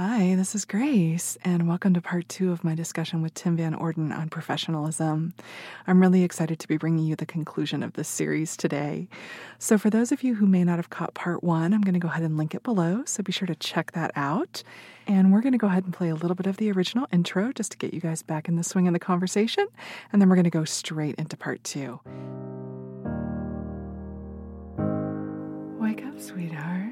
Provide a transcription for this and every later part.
Hi, this is Grace, and welcome to part two of my discussion with Tim VanOrden on professionalism. I'm really excited to be bringing you the conclusion of this series today. So, for those of you who may not have caught part one, I'm going to go ahead and link it below, so be sure to check that out. And we're going to go ahead and play a little bit of the original intro just to get you guys back in the swing of the conversation, and then we're going to go straight into part two. Wake up, sweetheart.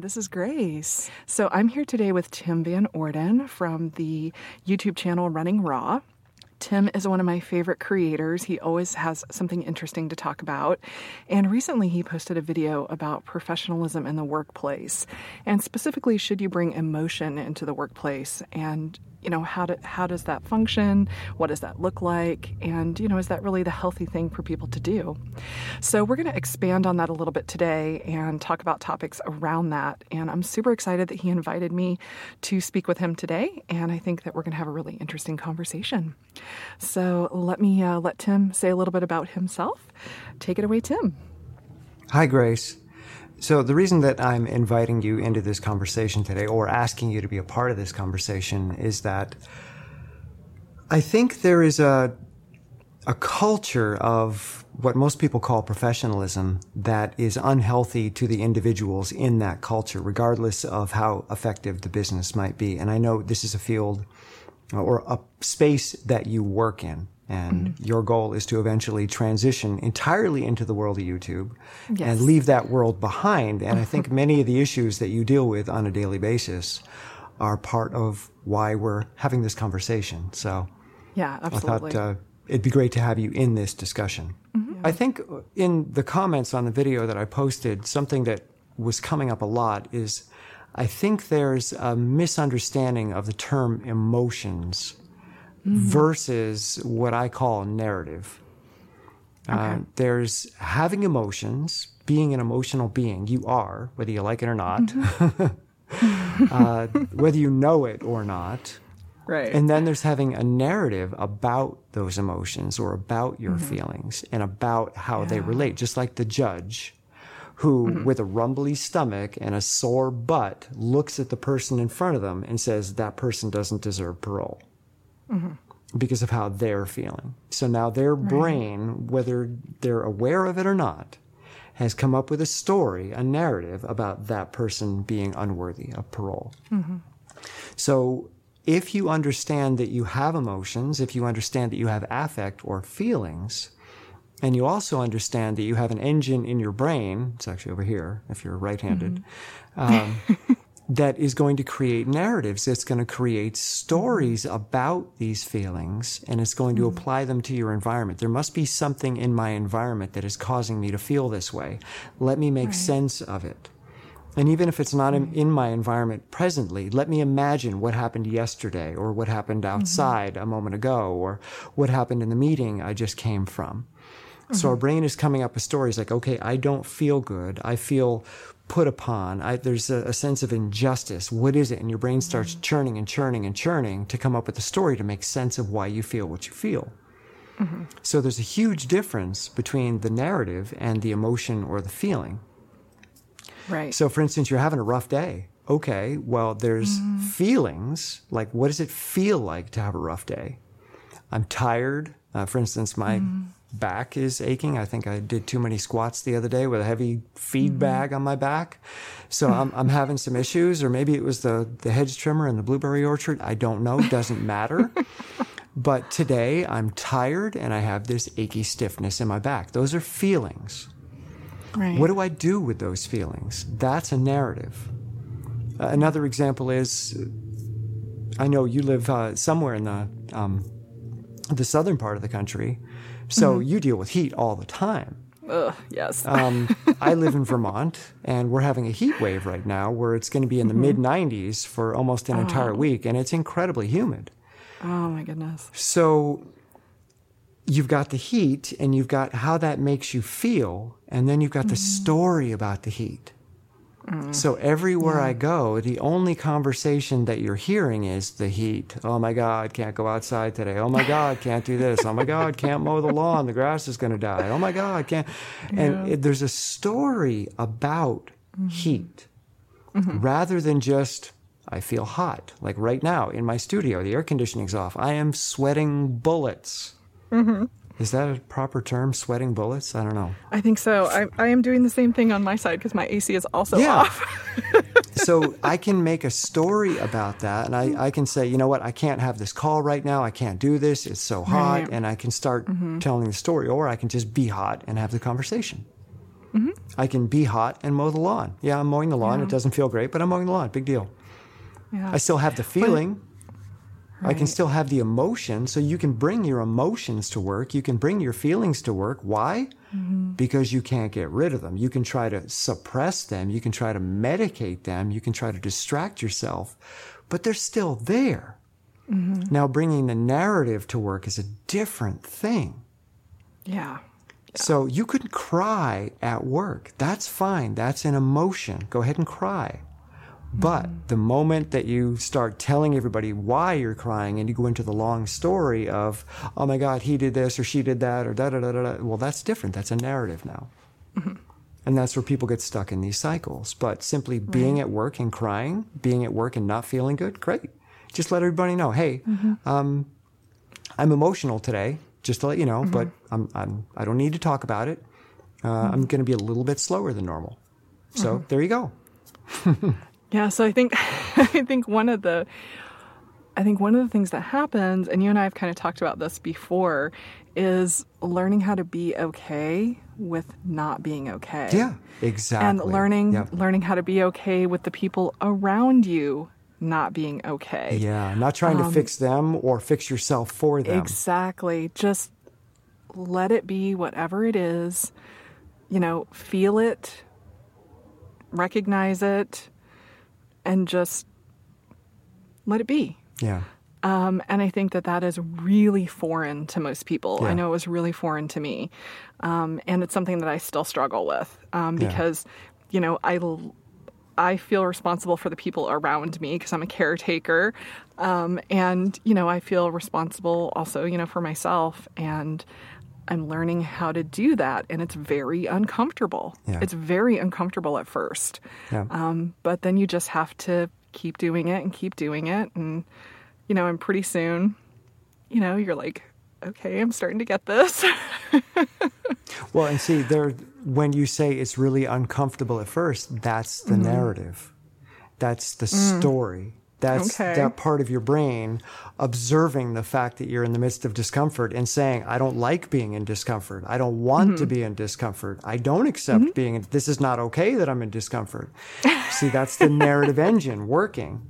This is Grace. So I'm here today with Tim VanOrden from the YouTube channel Running Raw. Tim is one of my favorite creators. He always has something interesting to talk about. And recently he posted a video about professionalism in the workplace. And specifically, should you bring emotion into the workplace? And you know how do, how does that function? What does that look like? And you know is that really the healthy thing for people to do? So we're going to expand on that a little bit today and talk about topics around that. And i'm super excited that he invited me to speak with him today and i think that we're going to have a really interesting conversation. So let me uh, let tim say a little bit about himself. Take it away tim. Hi grace so, the reason that I'm inviting you into this conversation today, or asking you to be a part of this conversation, is that I think there is a, a culture of what most people call professionalism that is unhealthy to the individuals in that culture, regardless of how effective the business might be. And I know this is a field or a space that you work in. And mm-hmm. your goal is to eventually transition entirely into the world of YouTube yes. and leave that world behind. And I think many of the issues that you deal with on a daily basis are part of why we're having this conversation. So, yeah, absolutely. I thought uh, it'd be great to have you in this discussion. Mm-hmm. I think in the comments on the video that I posted, something that was coming up a lot is I think there's a misunderstanding of the term emotions mm-hmm. versus what I call narrative. Uh, okay. Uh, there's having emotions, being an emotional being. You are, whether you like it or not, mm-hmm. uh, whether you know it or not. Right. And then there's having a narrative about those emotions or about your mm-hmm. feelings and about how yeah. they relate, just like the judge who, mm-hmm. with a rumbly stomach and a sore butt, looks at the person in front of them and says, that person doesn't deserve parole mm-hmm. because of how they're feeling. So now their right. brain, whether they're aware of it or not, has come up with a story, a narrative about that person being unworthy of parole. Mm-hmm. So if you understand that you have emotions, if you understand that you have affect or feelings, and you also understand that you have an engine in your brain, it's actually over here if you're right handed, mm-hmm. um, that is going to create narratives. It's going to create stories about these feelings and it's going to mm-hmm. apply them to your environment. There must be something in my environment that is causing me to feel this way. Let me make right. sense of it. And even if it's not in, in, my environment presently, let me imagine what happened yesterday or what happened mm-hmm. outside mm-hmm. a moment ago or what happened in the meeting I just came from. Mm-hmm. So our mm-hmm. brain is coming up with stories like, okay, I don't feel good. I feel put upon. I, there's a, a, sense of injustice. What is it? And your brain starts mm-hmm. churning and churning and churning to come up with a story to make sense of why you feel what you feel. Mm-hmm. So there's a huge difference between the narrative and the emotion or the feeling. Right. So, for instance, you're having a rough day. Okay, well, there's mm-hmm. feelings like what does it feel like to have a rough day? I'm tired. Uh, for instance, my mm-hmm back is aching. I think I did too many squats the other day with a heavy feed mm-hmm. bag on my back. So I'm, I'm having some issues, or maybe it was the, the hedge trimmer in the blueberry orchard. I don't know. Doesn't matter. but today I'm tired and I have this achy stiffness in my back. Those are feelings. Right. What do I do with those feelings? That's a narrative. Uh, another example is I know you live uh, somewhere in the um, the southern part of the country so mm-hmm. you deal with heat all the time. Ugh, yes. um, I live in Vermont, and we're having a heat wave right now where it's going to be in the mm-hmm. mid 90s for almost an oh. entire week, and it's incredibly humid. Oh, my goodness. So you've got the heat, and you've got how that makes you feel, and then you've got mm-hmm. the story about the heat. So everywhere I go, the only conversation that you're hearing is the heat. Oh my God, can't go outside today. Oh my God, can't do this. Oh my God, can't mow the lawn. The grass is going to die. Oh my God, can't. And it, there's a story about mm-hmm. heat mm-hmm. rather than just, I feel hot. Like right now in my studio, the air conditioning's off. I am sweating bullets. Mm-hmm. Is that a proper term? Sweating bullets? I don't know. I think so. I, I am doing the same thing on my side because my AC is also Yeah. off. so I can make a story about that, and I, I can say, you know what, I can't have this call right now. I can't do this. It's so hot, Right. Mm-hmm. and I can start telling the story, or I can just be hot and have the conversation. Mm-hmm. I can be hot and mow the lawn. Yeah, I'm mowing the lawn. It doesn't feel great, but I'm mowing the lawn. Big deal. yeah. I still have the feeling. I can still have the emotion. So you can bring your emotions to work. You can bring your feelings to work. Why? Mm-hmm. Because you can't get rid of them. You can try to suppress them. You can try to medicate them. You can try to distract yourself, but they're still there. Mm-hmm. Now, bringing the narrative to work is a different thing. yeah. So you could cry at work. That's fine. That's an emotion. Go ahead and cry. But mm-hmm. the moment that you start telling everybody why you're crying and you go into the long story of, oh my God, he did this or she did that or da da da da, da well, that's different. That's a narrative now. Mm-hmm. And that's where people get stuck in these cycles. But simply being at work and crying, being at work and not feeling good, great. Just let everybody know, hey, mm-hmm. um, I'm emotional today, just to let you know, but I'm, I'm, I don't need to talk about it. Uh, I'm going to be a little bit slower than normal. So there you go. Yeah, so I think I think one of the I think one of the things that happens, and you and I have kind of talked about this before, is learning how to be okay with not being okay. Yeah, exactly. And learning Yeah. learning how to be okay with the people around you not being okay. Yeah, not trying to um, fix them or fix yourself for them. Exactly. Just let it be whatever it is. You know, feel it, recognize it, and just let it be. Yeah. Um, and I think that that is really foreign to most people. Yeah. I know it was really foreign to me. Um, and it's something that I still struggle with um, Yeah. because, you know, I, I feel responsible for the people around me because I'm a caretaker. Um, and, you know, I feel responsible also, you know, for myself. And I'm learning how to do that. And it's very uncomfortable. Yeah. It's very uncomfortable at first. Yeah. Um, but then you just have to keep doing it and keep doing it. And, you know, and pretty soon, you know, you're like, okay, I'm starting to get this. Well, and see, there, when you say it's really uncomfortable at first, that's the narrative. That's the story. That's Okay. that part of your brain observing the fact that you're in the midst of discomfort and saying, I don't like being in discomfort. I don't want to mm-hmm. be in discomfort. I don't accept mm-hmm. being in, this is not okay that I'm in discomfort. See, that's the narrative engine working.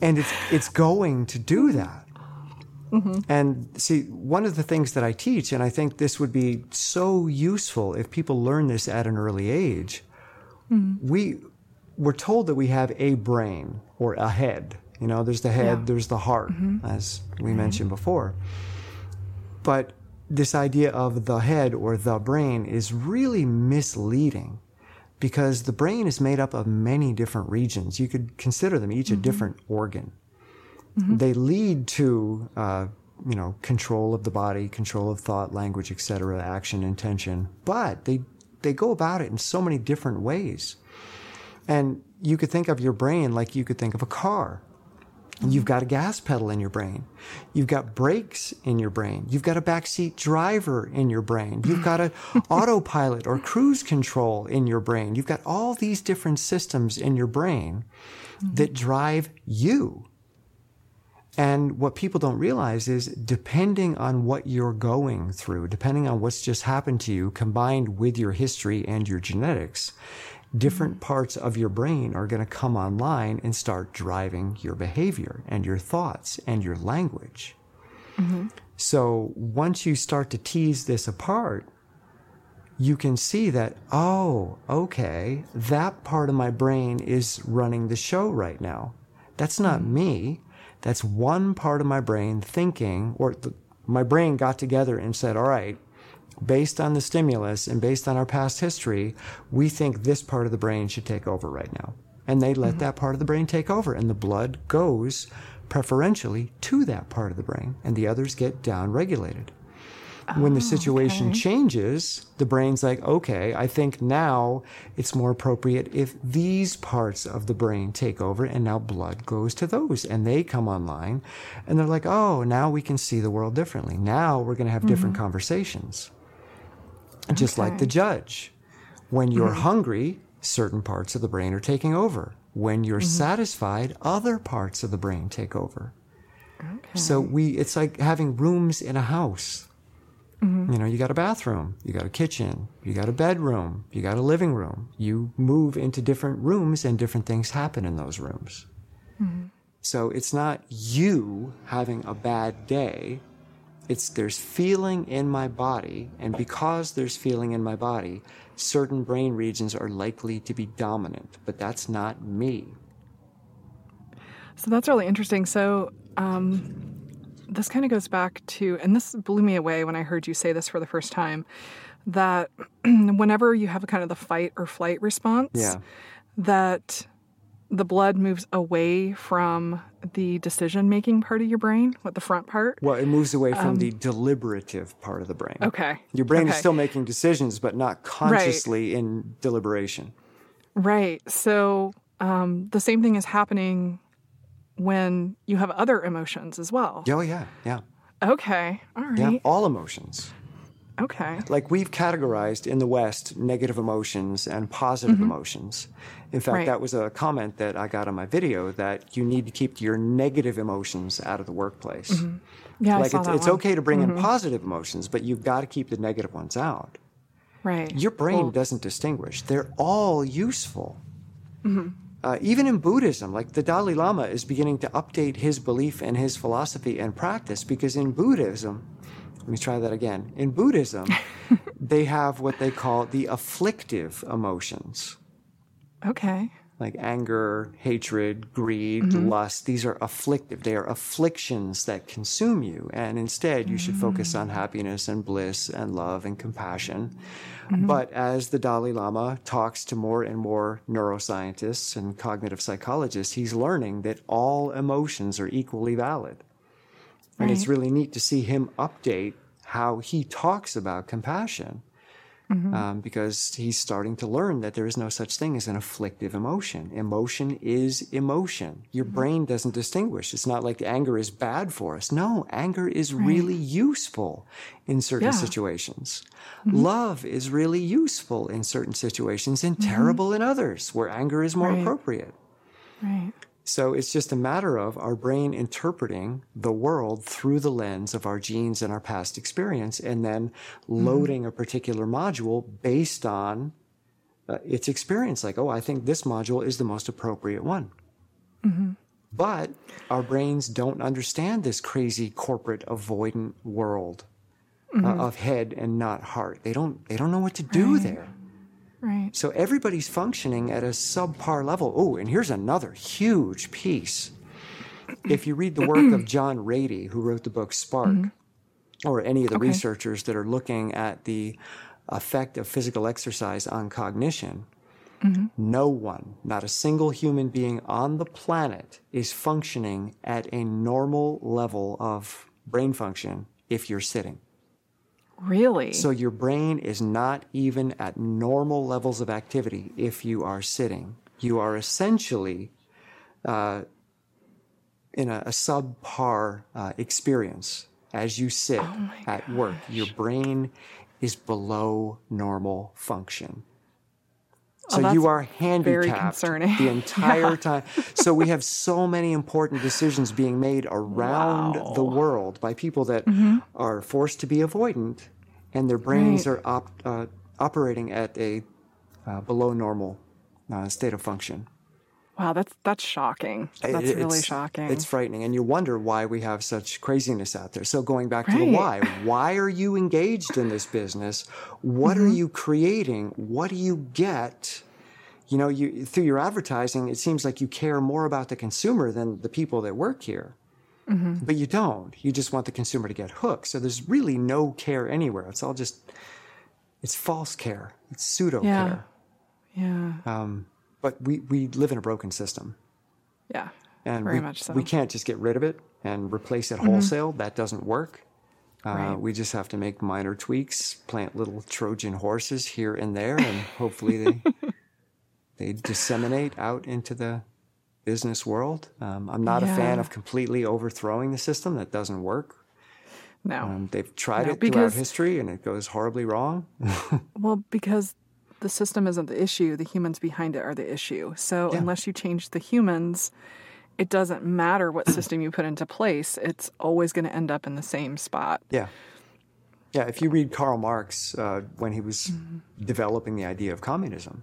And it's, it's going to do mm-hmm. that. And see, one of the things that I teach, and I think this would be so useful if people learn this at an early age, we we're told that we have a brain or a head. You know, there's the head, Yeah. there's the heart, mm-hmm. as we mm-hmm. mentioned before. But this idea of the head or the brain is really misleading because the brain is made up of many different regions. You could consider them each a mm-hmm. different organ. They lead to, uh, you know, control of the body, control of thought, language, etc., action, intention. But they they go about it in so many different ways. And you could think of your brain like you could think of a car. You've got a gas pedal in your brain. You've got brakes in your brain. You've got a backseat driver in your brain. You've got an autopilot or cruise control in your brain. You've got all these different systems in your brain mm-hmm. that drive you. And what people don't realize is depending on what you're going through, depending on what's just happened to you, combined with your history and your genetics, different mm-hmm. parts of your brain are going to come online and start driving your behavior and your thoughts and your language. Mm-hmm. So once you start to tease this apart, you can see that, oh, okay, that part of my brain is running the show right now. That's not mm-hmm. me. That's one part of my brain thinking, or the, my brain got together and said, all right, based on the stimulus and based on our past history, we think this part of the brain should take over right now. And they let mm-hmm. that part of the brain take over, and the blood goes preferentially to that part of the brain, and the others get down regulated. when the oh, situation okay. changes, the brain's like, okay, I think now it's more appropriate if these parts of the brain take over and now blood goes to those and they come online. And they're like, oh, now we can see the world differently. Now we're going to have mm-hmm. different conversations. Just okay. like the judge. When you're mm-hmm. hungry, certain parts of the brain are taking over. When you're mm-hmm. satisfied, other parts of the brain take over. Okay. So we, it's like having rooms in a house. Mm-hmm. You know, you got a bathroom, you got a kitchen, you got a bedroom, you got a living room. You move into different rooms and different things happen in those rooms. Mm-hmm. So it's not you having a bad day. It's there's feeling in my body. And because there's feeling in my body, certain brain regions are likely to be dominant, but that's not me. So that's really interesting. So, um, this kind of goes back to, and this blew me away when I heard you say this for the first time, that whenever you have a kind of the fight or flight response, yeah. that the blood moves away from the decision making part of your brain, what the front part. Well, it moves away from um, the deliberative part of the brain. Okay. Your brain okay. is still making decisions, but not consciously right. in deliberation. Right. So um, the same thing is happening when you have other emotions as well. Oh, yeah. Yeah. Okay. All right. Yeah. All emotions. Okay. Like we've categorized in the West negative emotions and positive mm-hmm. emotions. In fact, right. that was a comment that I got on my video that you need to keep your negative emotions out of the workplace. Mm-hmm. Yeah, like I saw it's, that it's okay to bring mm-hmm. in positive emotions, but you've got to keep the negative ones out. Right. Your brain well, doesn't distinguish. They're all useful. Mm-hmm. Uh, even in Buddhism, like the Dalai Lama is beginning to update his belief and his philosophy and practice because in Buddhism, let me try that again. In Buddhism, they have what they call the afflictive emotions. Okay. Like anger, hatred, greed, mm-hmm. lust. These are afflictive. They are afflictions that consume you. And instead, you mm-hmm. should focus on happiness and bliss and love and compassion. Mm-hmm. But as the Dalai Lama talks to more and more neuroscientists and cognitive psychologists, he's learning that all emotions are equally valid. And right. it's really neat to see him update how he talks about compassion. Mm-hmm. Um, because he's starting to learn that there is no such thing as an afflictive emotion. Emotion is emotion. Your mm-hmm. brain doesn't distinguish. It's not like anger is bad for us. No, anger is right. really useful in certain yeah. situations. Mm-hmm. Love is really useful in certain situations and mm-hmm. terrible in others where anger is more right. appropriate. Right. So it's just a matter of our brain interpreting the world through the lens of our genes and our past experience, and then mm-hmm. loading mm-hmm. a particular module based on uh, its experience. Like, oh, I think this module is the most appropriate one. Mm-hmm. But our brains don't understand this crazy corporate avoidant world uh, mm-hmm. uh, of head and not heart. They don't. They don't know what to do right. there. Right. So everybody's functioning at a subpar level. Oh, and here's another huge piece. If you read the work of John Ratey, who wrote the book Spark, mm-hmm. or any of the okay. researchers that are looking at the effect of physical exercise on cognition, mm-hmm. no one, not a single human being on the planet, is functioning at a normal level of brain function if you're sitting. Really? So your brain is not even at normal levels of activity if you are sitting. You are essentially uh, in a, a subpar uh, experience as you sit oh at work. Your brain is below normal function. So oh, you are handicapped the entire yeah. time. So we have so many important decisions being made around wow. the world by people that mm-hmm. are forced to be avoidant, and their brains right. are op- uh, operating at a uh, below normal uh, state of function. Wow, that's that's shocking. That's it, really shocking. It's frightening, and you wonder why we have such craziness out there. So going back right. to the why, why are you engaged in this business? What mm-hmm. are you creating? What do you get? You know, you through your advertising, it seems like you care more about the consumer than the people that work here. But you don't. You just want the consumer to get hooked. So there's really no care anywhere. It's all just, it's false care. It's pseudo Yeah. care. Yeah. Um, but we, we live in a broken system. yeah. And Very we, much so. we can't just get rid of it and replace it wholesale. That doesn't work. Uh, Right. We just have to make minor tweaks, plant little Trojan horses here and there, and hopefully they they disseminate out into the business world. Um, I'm not a fan of completely overthrowing the system. That doesn't work. No. Um, they've tried No, it throughout history, and it goes horribly wrong. Well, because the system isn't the issue, the humans behind it are the issue. So unless you change the humans, it doesn't matter what system you put into place. It's always going to end up in the same spot. Yeah. Yeah, if you read Karl Marx uh, when he was developing the idea of communism,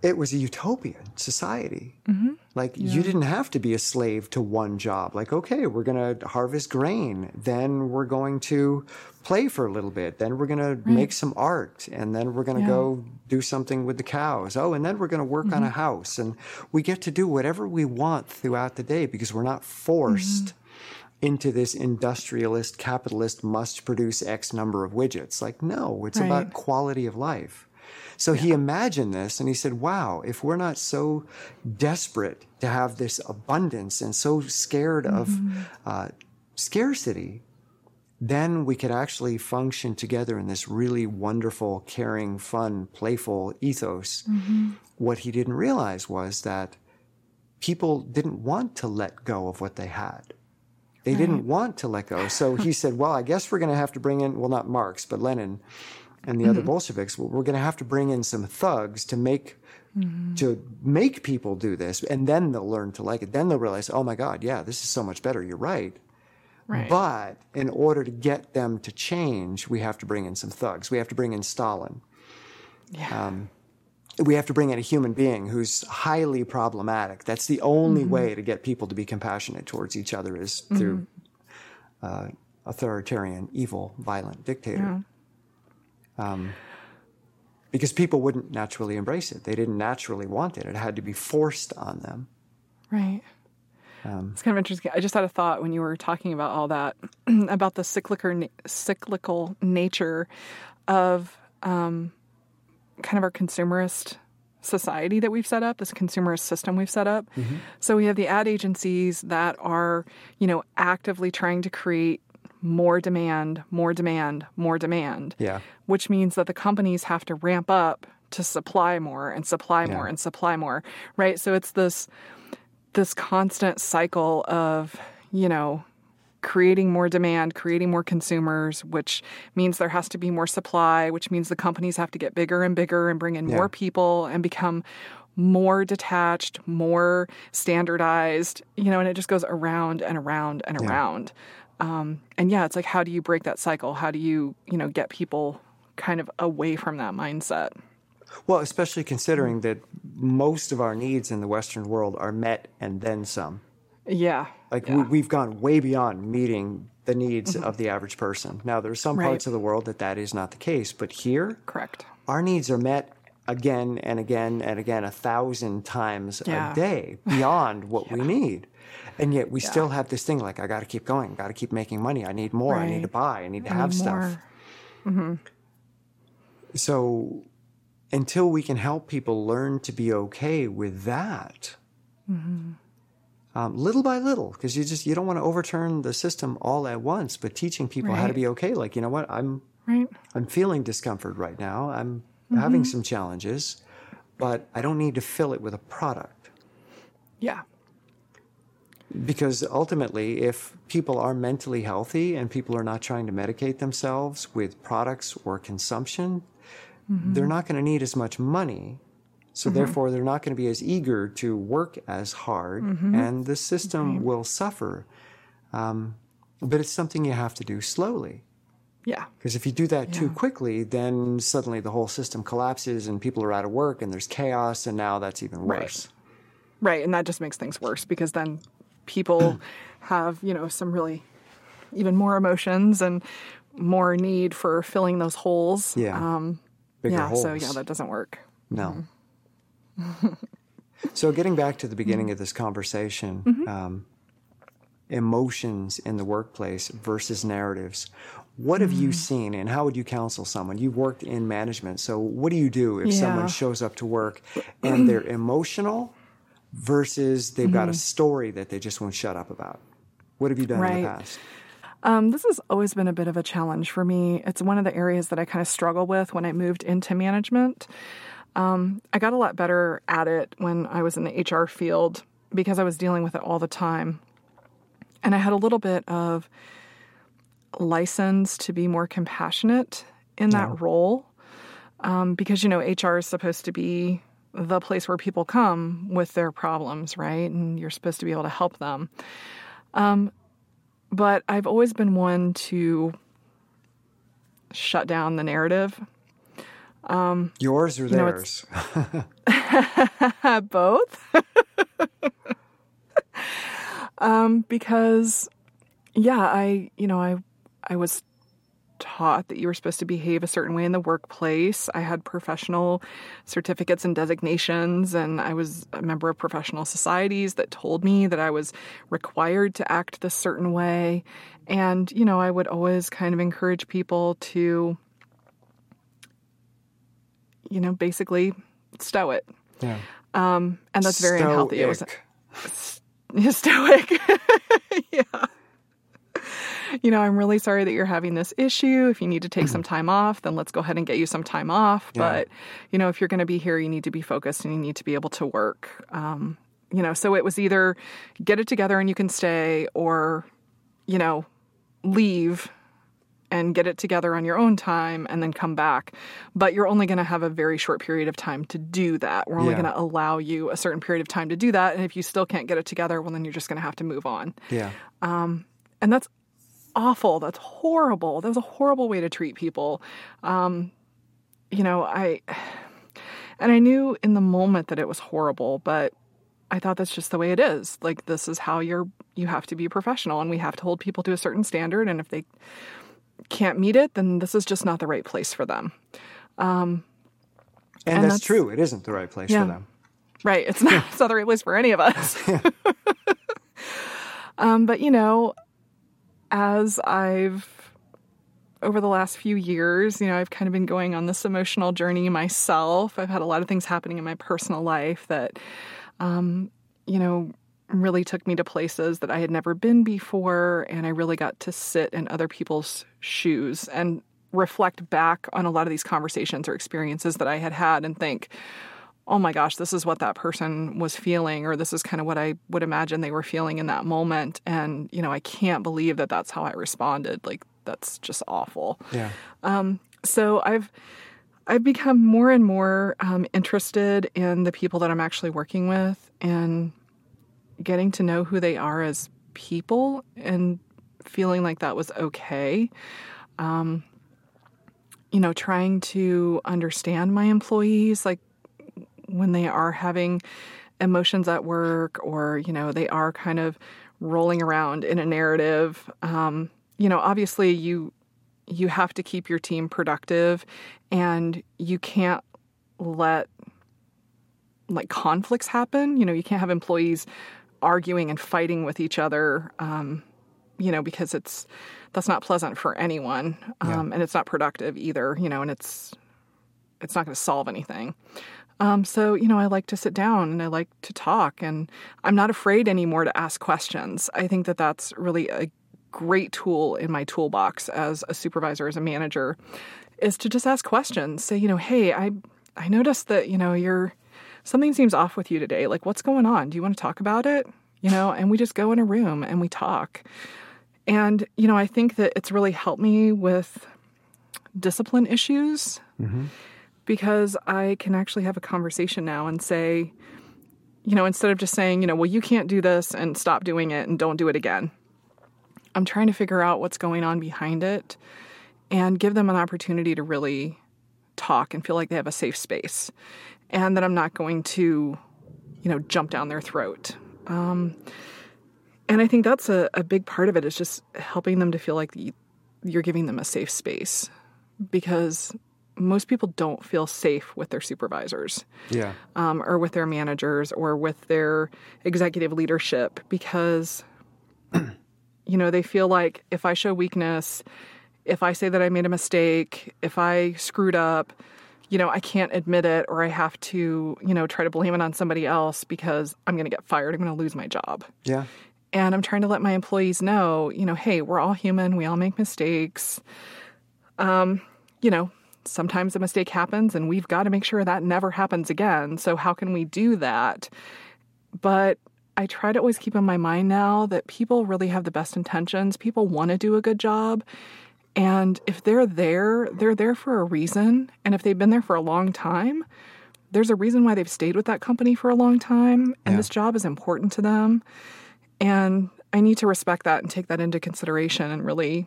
it was a utopian society. Mm-hmm. Like, you didn't have to be a slave to one job. Like, okay, we're going to harvest grain, then we're going to play for a little bit, then we're going to make some art, and then we're going to Yeah. go do something with the cows. Oh, and then we're going to work on a mm-hmm. house. And we get to do whatever we want throughout the day because we're not forced mm-hmm. into this industrialist capitalist must produce X number of widgets. Like, no, it's about quality of life. So he imagined this and he said, wow, if we're not so desperate to have this abundance and so scared of uh, scarcity, then we could actually function together in this really wonderful, caring, fun, playful ethos. What he didn't realize was that people didn't want to let go of what they had. They didn't want to let go. So he said, well, I guess we're going to have to bring in, well, not Marx, but Lenin and the other mm-hmm. Bolsheviks, well, we're going to have to bring in some thugs to make mm-hmm. to make people do this, and then they'll learn to like it. Then they'll realize, oh my God, yeah, this is so much better. You're right. Right. But in order to get them to change, we have to bring in some thugs. We have to bring in Stalin. yeah. Um, we have to bring in a human being who's highly problematic. That's the only mm-hmm. way to get people to be compassionate towards each other is through uh, authoritarian, evil, violent dictator. Um, because people wouldn't naturally embrace it. They didn't naturally want it. It had to be forced on them. Right. Um, it's kind of interesting. I just had a thought when you were talking about all that, about the cyclical cyclical nature of um, kind of our consumerist society that we've set up, this consumerist system we've set up. So we have the ad agencies that are, you know, actively trying to create more demand, more demand, more demand. Yeah. Which means that the companies have to ramp up to supply more and supply more and supply more, right? So it's this this constant cycle of, you know, creating more demand, creating more consumers, which means there has to be more supply, which means the companies have to get bigger and bigger and bring in Yeah. more people and become more detached, more standardized, you know, and it just goes around and around and around. Um, and yeah, it's like, how do you break that cycle? How do you, you know, get people kind of away from that mindset? Well, especially considering that most of our needs in the Western world are met and then some. Yeah. Like yeah. Mm-hmm. we, we've gone way beyond meeting the needs of the average person. Now, there are some Right. parts of the world that that is not the case, but here, Correct. our needs are met again and again and again a thousand times Yeah. a day beyond what we need. And yet we still have this thing like, I got to keep going, got to keep making money. I need more. I need to buy. I need to I have need stuff. more. So until we can help people learn to be okay with that, um, little by little, because you just you don't want to overturn the system all at once, but teaching people how to be okay. Like you know what, I'm Right. I'm feeling discomfort right now. I'm having mm-hmm. some challenges, but I don't need to fill it with a product. Yeah. Because ultimately, if people are mentally healthy and people are not trying to medicate themselves with products or consumption, mm-hmm. they're not going to need as much money. So, mm-hmm. therefore, they're not going to be as eager to work as hard, and the system will suffer. Um, but it's something you have to do slowly. Yeah. Because if you do that too quickly, then suddenly the whole system collapses and people are out of work and there's chaos, and now that's even worse. Right. And that just makes things worse because then people have, you know, some really even more emotions and more need for filling those holes. Yeah. Um, Bigger yeah. holes. So, yeah, that doesn't work. No. so getting back to the beginning of this conversation, Mm-hmm. um, emotions in the workplace versus narratives. What have you seen and how would you counsel someone? You've worked in management. So, what do you do if Yeah. someone shows up to work and they're emotional versus they've got a story that they just won't shut up about? What have you done in the past? Um, this has always been a bit of a challenge for me. It's one of the areas that I kind of struggle with when I moved into management. Um, I got a lot better at it when I was in the HR field because I was dealing with it all the time. And I had a little bit of license to be more compassionate in that role um, because, you know, HR is supposed to be the place where people come with their problems, right? And you're supposed to be able to help them. Um, but I've always been one to shut down the narrative. Yours or know, theirs? Both. um, because yeah, I you know, I I was taught that you were supposed to behave a certain way in the workplace. I had professional certificates and designations, and I was a member of professional societies that told me that I was required to act this certain way. And, you know, I would always kind of encourage people to, you know, basically stow it. yeah. Um, and that's very unhealthy. It was Stoic. stoic. yeah. You know, I'm really sorry that you're having this issue. If you need to take some time off, then let's go ahead and get you some time off. Yeah. But, you know, if you're going to be here, you need to be focused and you need to be able to work. Um, you know, so it was either get it together and you can stay or, you know, leave and get it together on your own time and then come back. But you're only going to have a very short period of time to do that. We're only Yeah. going to allow you a certain period of time to do that. And if you still can't get it together, well, then you're just going to have to move on. Yeah. And that's awful. That's horrible. That was a horrible way to treat people. Um, you know, I, and I knew in the moment that it was horrible, but I thought that's just the way it is. Like, this is how you're, you have to be professional and we have to hold people to a certain standard. And if they can't meet it, then this is just not the right place for them. And, And that's, that's- true. It isn't the right place Yeah. for them. Right. It's not, it's not the right place for any of us. um, but, you know, as I've, over the last few years, you know, I've kind of been going on this emotional journey myself. I've had a lot of things happening in my personal life that, um, you know, really took me to places that I had never been before. And I really got to sit in other people's shoes and reflect back on a lot of these conversations or experiences that I had had and think, oh my gosh, this is what that person was feeling, or this is kind of what I would imagine they were feeling in that moment. And, you know, I can't believe that that's how I responded. Like, that's just awful. Yeah. So I've, I've become more and more um, interested in the people that I'm actually working with and getting to know who they are as people and feeling like that was okay. Um, you know, trying to understand my employees, like when they are having emotions at work or, you know, they are kind of rolling around in a narrative. Um, you know, obviously you you have to keep your team productive and you can't let like conflicts happen. You know, you can't have employees arguing and fighting with each other, um, you know, because it's that's not pleasant for anyone, um, and it's not productive either. You know, and it's it's not going to solve anything. Um, so you know, I like to sit down and I like to talk, and I'm not afraid anymore to ask questions. I think that that's really a great tool in my toolbox as a supervisor, as a manager, is to just ask questions. Say, you know, hey, I I noticed that you know you're something seems off with you today. Like, what's going on? Do you want to talk about it? You know, and we just go in a room and we talk. And, you know, I think that it's really helped me with discipline issues because I can actually have a conversation now and say, you know, instead of just saying, you know, well, you can't do this and stop doing it and don't do it again, I'm trying to figure out what's going on behind it and give them an opportunity to really talk and feel like they have a safe space and that I'm not going to, you know, jump down their throat. Um, and I think that's a, a big part of it is just helping them to feel like you- you're giving them a safe space because most people don't feel safe with their supervisors Yeah. um, or with their managers or with their executive leadership because You know, they feel like if I show weakness, if I say that I made a mistake, if I screwed up, you know, I can't admit it or I have to, you know, try to blame it on somebody else because I'm going to get fired. I'm going to lose my job. Yeah. And I'm trying to let my employees know, you know, hey, we're all human. We all make mistakes. Um, you know, sometimes a mistake happens and we've got to make sure that never happens again. So, how can we do that? But I try to always keep in my mind now that people really have the best intentions. People want to do a good job. And if they're there, they're there for a reason. And if they've been there for a long time, there's a reason why they've stayed with that company for a long time. And Yeah. this job is important to them. And I need to respect that and take that into consideration and really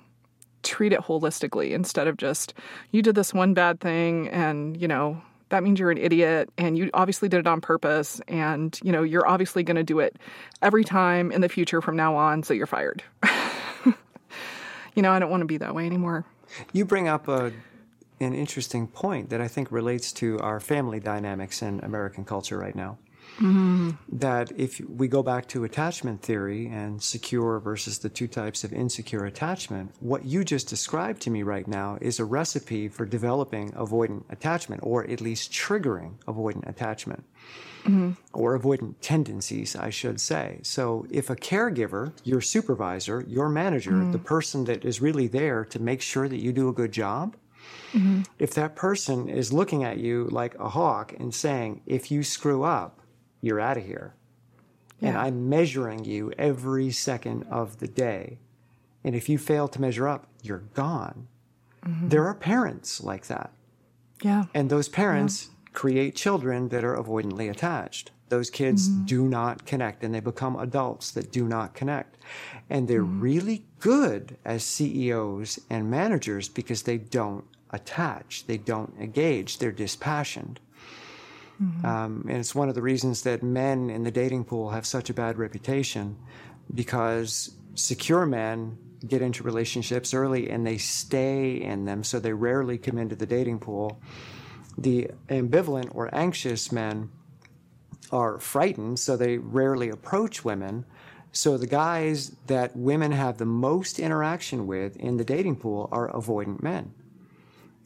treat it holistically instead of just, you did this one bad thing and, you know, that means you're an idiot and you obviously did it on purpose and, you know, you're obviously going to do it every time in the future from now on, so you're fired. you know, I don't want to be that way anymore. You bring up a, an interesting point that I think relates to our family dynamics in American culture right now. Mm-hmm. That if we go back to attachment theory and secure versus the two types of insecure attachment, what you just described to me right now is a recipe for developing avoidant attachment, or at least triggering avoidant attachment. Mm-hmm. Or avoidant tendencies, I should say. So, if a caregiver, your supervisor, your manager, the mm-hmm. person that is really there to make sure that you do a good job, if that person is looking at you like a hawk and saying, if you screw up, you're out of here. And I'm measuring you every second of the day. And if you fail to measure up, you're gone. Mm-hmm. There are parents like that. Yeah. And those parents create children that are avoidantly attached. Those kids mm-hmm. do not connect and they become adults that do not connect. And they're mm-hmm. really good as CEOs and managers because they don't attach, they don't engage, they're dispassionate. Um, and it's one of the reasons that men in the dating pool have such a bad reputation because secure men get into relationships early and they stay in them, so they rarely come into the dating pool. The ambivalent or anxious men are frightened, so they rarely approach women. So the guys that women have the most interaction with in the dating pool are avoidant men.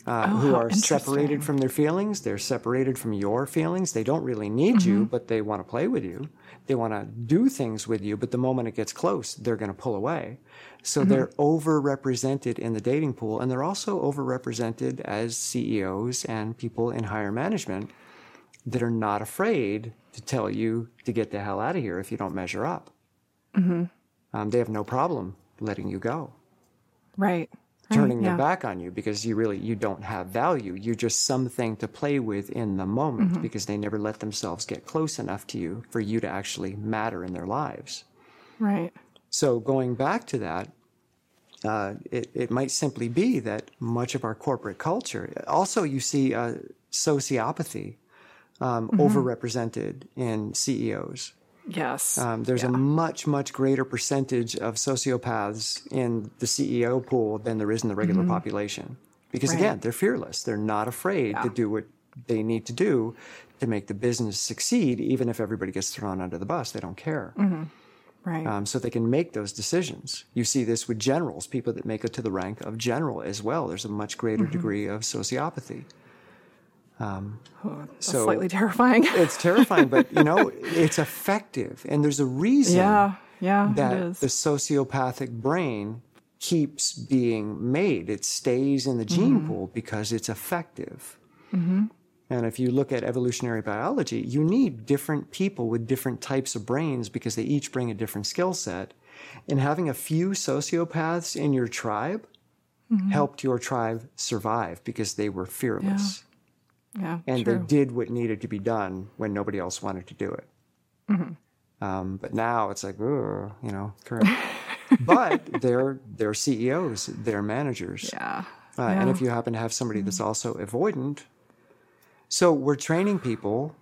Uh, who are separated from their feelings. They're separated from your feelings. They don't really need you, but they want to play with you. They want to do things with you, but the moment it gets close, they're going to pull away. So they're overrepresented in the dating pool, and they're also overrepresented as CEOs and people in higher management that are not afraid to tell you to get the hell out of here if you don't measure up. Um, they have no problem letting you go Right. Turning yeah. their back on you because you really you don't have value you're just something to play with in the moment Mm-hmm. because they never let themselves get close enough to you for you to actually matter in their lives Right. so going back to that uh, it, it might simply be that much of our corporate culture also you see uh, sociopathy um, Mm-hmm. overrepresented in ceos Yes. um, there's a much, much greater percentage of sociopaths in the CEO pool than there is in the regular population. Because Mm-hmm. Right. again, they're fearless. They're not afraid to do what they need to do to make the business succeed, even if everybody gets thrown under the bus. They don't care. right. Um, so they can make those decisions. You see this with generals, people that make it to the rank of general as well. There's a much greater Mm-hmm. degree of sociopathy. That's so- slightly terrifying. It's terrifying, but you know, it's effective. And there's a reason yeah. Yeah. that it is. the sociopathic brain keeps being made. It stays in the gene Mm-hmm. pool because it's effective. And if you look at evolutionary biology, you need different people with different types of brains because they each bring a different skill set. And having a few sociopaths in your tribe Mm-hmm. helped your tribe survive because they were fearless yeah. and true. they did what needed to be done when nobody else wanted to do it. Mm-hmm. Um, but now it's like, you know, correct. but they're they're CEOs, they're managers, yeah. uh, and if you happen to have somebody that's also avoidant, so we're training people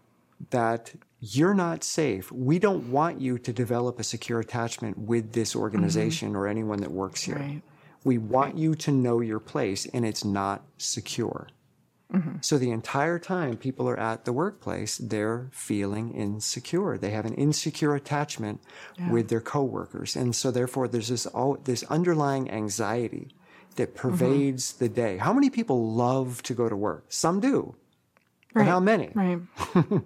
that you're not safe. We don't want you to develop a secure attachment with this organization or anyone that works here. Right. We want you to know your place, and it's not secure. So the entire time people are at the workplace, they're feeling insecure. They have an insecure attachment with their coworkers. And so therefore there's this all this underlying anxiety that pervades the day. How many people love to go to work? Some do. But Right. how many? Right.